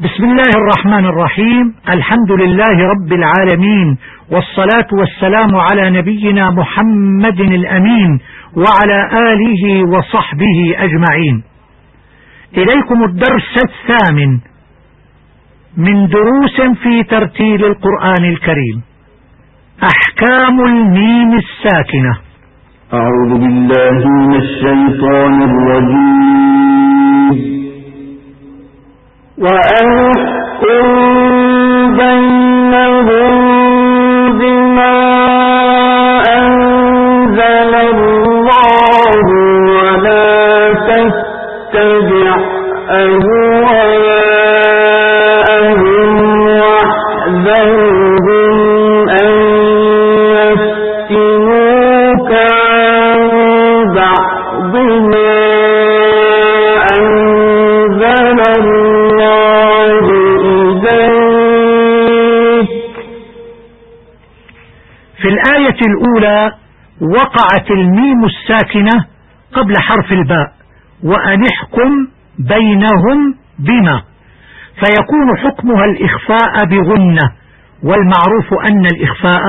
بسم الله الرحمن الرحيم. الحمد لله رب العالمين والصلاة والسلام على نبينا محمد الأمين وعلى آله وصحبه أجمعين. إليكم الدرس الثامن من دروس في ترتيل القرآن الكريم. أحكام الميم الساكنة. أعوذ بالله من الشيطان الرجيم. وأحكم بينهم بما أنزل الله ولا تتبع أهواءهم. في الآية الأولى وقعت الميم الساكنة قبل حرف الباء وأن احكم بينهم بما. فيكون حكمها الإخفاء بغنة والمعروف أن الإخفاء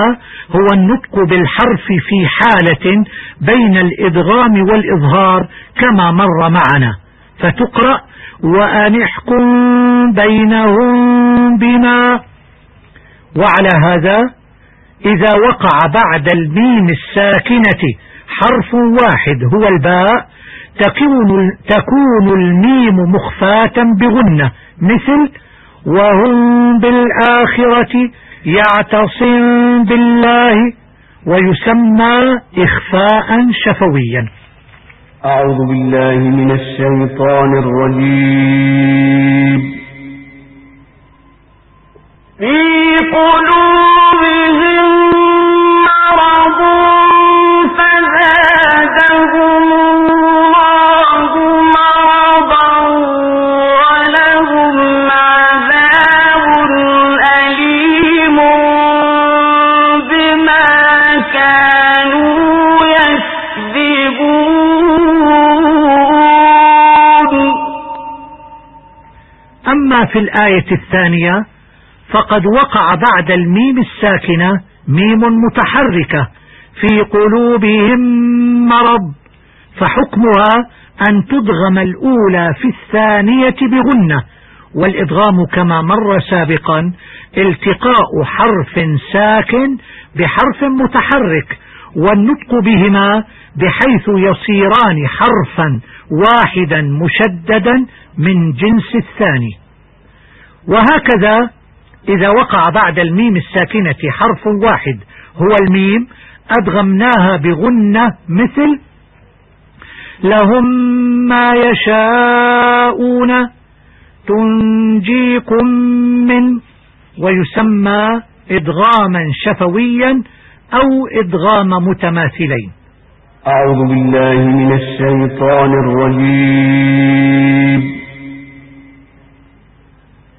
هو النطق بالحرف في حالة بين الإدغام والإظهار كما مر معنا. فتقرأ وأن احكم بينهم بما. وعلى هذا إذا وقع بعد الميم الساكنة حرف واحد هو الباء تكون, تكون الميم مخفاة بغنة مثل وهم بالآخرة يعتصم بالله ويسمى إخفاء شفويا. أعوذ بالله من الشيطان الرجيم. في قلوبهم مرض في الآية الثانية فقد وقع بعد الميم الساكنة ميم متحركة في قلوبهم مرض فحكمها أن تدغم الأولى في الثانية بغنة والإدغام كما مر سابقا التقاء حرف ساكن بحرف متحرك والنطق بهما بحيث يصيران حرفا واحدا مشددا من جنس الثاني. وهكذا إذا وقع بعد الميم الساكنة حرف واحد هو الميم أدغمناها بغنة مثل لهم ما يشاءون تنجيكم من ويسمى إدغاما شفويا أو إدغام متماثلين. أعوذ بالله من الشيطان الرجيم.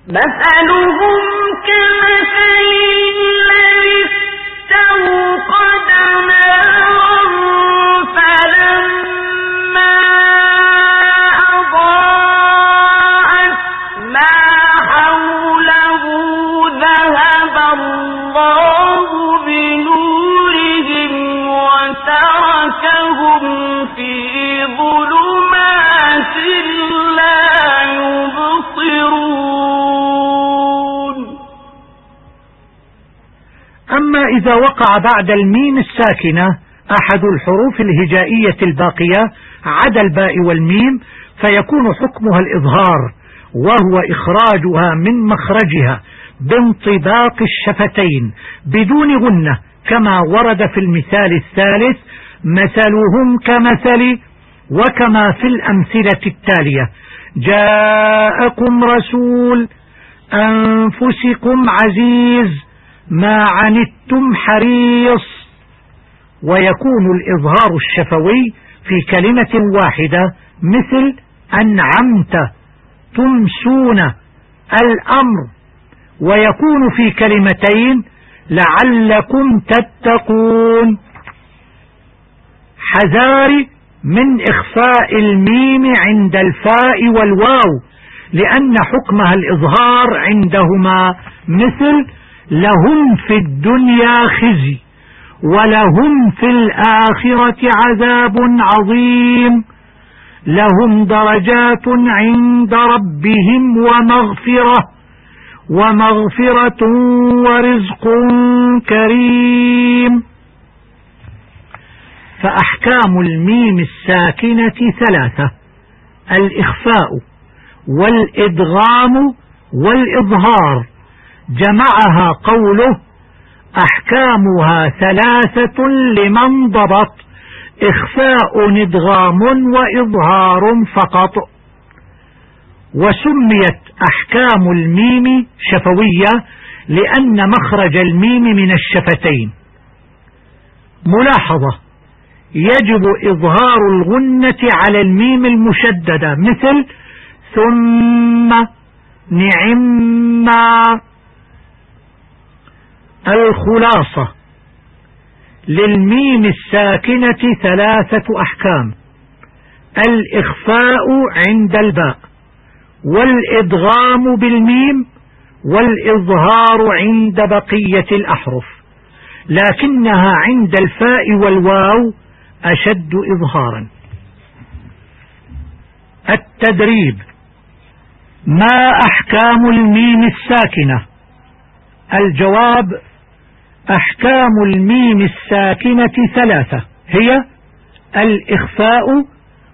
مثلهم كمثل أما إذا وقع بعد الميم الساكنة أحد الحروف الهجائية الباقية عدا الباء والميم فيكون حكمها الإظهار وهو إخراجها من مخرجها بانطباق الشفتين بدون غنة كما ورد في المثال الثالث مثلهم كمثل وكما في الأمثلة التالية جاءكم رسول أنفسكم عزيز ما عنتم حريص. ويكون الإظهار الشفوي في كلمة واحدة مثل أنعمت تمسون الأمر. ويكون في كلمتين لعلكم تتقون. حذار من إخفاء الميم عند الفاء والواو لأن حكمها الإظهار عندهما مثل لهم في الدنيا خزي ولهم في الآخرة عذاب عظيم. لهم درجات عند ربهم ومغفرة ومغفرة ورزق كريم. فأحكام الميم الساكنة ثلاثة الإخفاء والإدغام والإظهار. جمعها قوله أحكامها ثلاثة لمن ضبط إخفاء ادغام وإظهار فقط. وسميت أحكام الميم شفوية لأن مخرج الميم من الشفتين. ملاحظة يجب إظهار الغنة على الميم المشددة مثل ثم نعما الخلاصة للميم الساكنة ثلاثة أحكام. الإخفاء عند الباء والإدغام بالميم والإظهار عند بقية الأحرف. لكنها عند الفاء والواو أشد إظهارا. التدريب. ما أحكام الميم الساكنة؟ الجواب أحكام الميم الساكنة ثلاثة. هي الإخفاء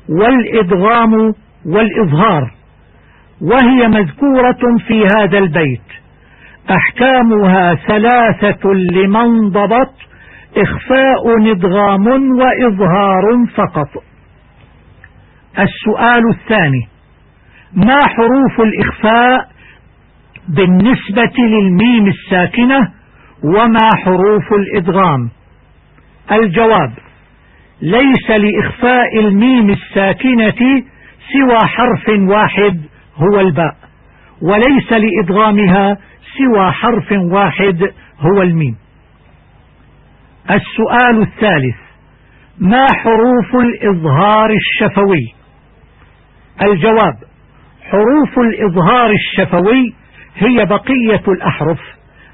والإدغام والإظهار. وهي مذكورة في هذا البيت. أحكامها ثلاثة لمن ضبط إخفاء ادغام وإظهار فقط. السؤال الثاني ما حروف الإخفاء بالنسبة للميم الساكنة؟ وما حروف الإدغام. الجواب ليس لإخفاء الميم الساكنة سوى حرف واحد هو الباء وليس لإدغامها سوى حرف واحد هو الميم. السؤال الثالث ما حروف الإظهار الشفوي؟ الجواب حروف الإظهار الشفوي هي بقية الأحرف.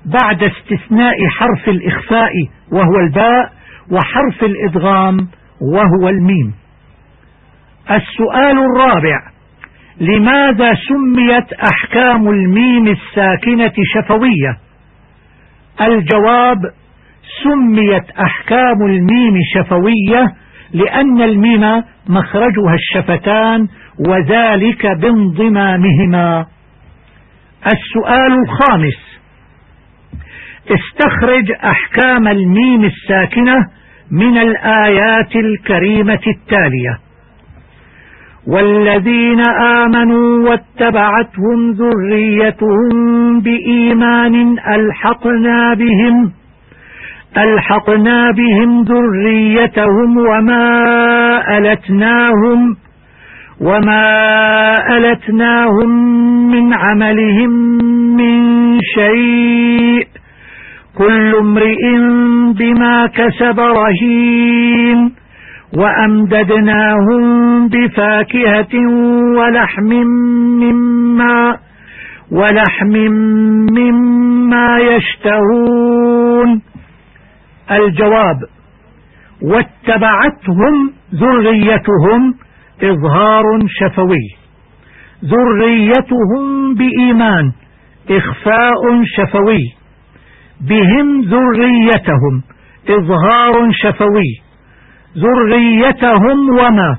بعد استثناء حرف الإخفاء وهو الباء وحرف الإدغام وهو الميم. السؤال الرابع لماذا سميت أحكام الميم الساكنة شفوية؟ الجواب سميت أحكام الميم شفوية لأن الميم مخرجها الشفتان وذلك بانضمامهما. السؤال الخامس استخرج أحكام الميم الساكنة من الآيات الكريمة التالية. والذين آمنوا واتبعتهم ذريتهم بإيمان ألحقنا بهم ألحقنا بهم ذريتهم وما ألتناهم وما ألتناهم من عملهم من شيء. كل امرئ بما كسب رهين وأمددناهم بفاكهة ولحم مما ولحم مما يشتهون. الجواب واتبعتهم ذريتهم إظهار شفوي. ذريتهم بإيمان إخفاء شفوي. بهم ذريتهم. إظهار شفوي. ذريتهم وما؟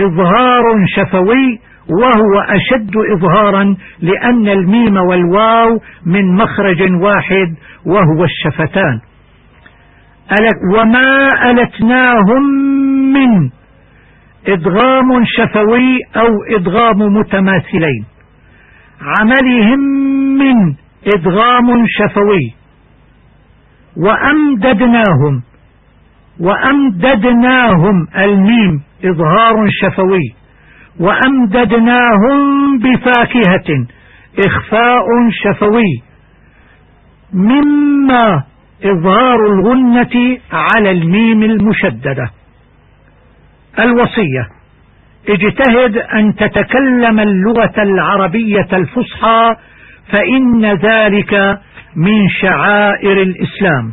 إظهار شفوي وهو أشد إظهارا لأن الميم والواو من مخرج واحد وهو الشفتان. وما ألتناهم من؟ إدغام شفوي أو إدغام متماثلين. عملهم من إدغام شفوي. وأمددناهم وأمددناهم الميم إظهار شفوي وأمددناهم بفاكهة إخفاء شفوي مما إظهار الغنة على الميم المشددة. الوصية اجتهد أن تتكلم اللغة العربية الفصحى فإن ذلك من شعائر الإسلام.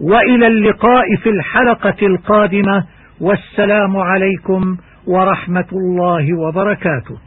وإلى اللقاء في الحلقة القادمة والسلام عليكم ورحمة الله وبركاته.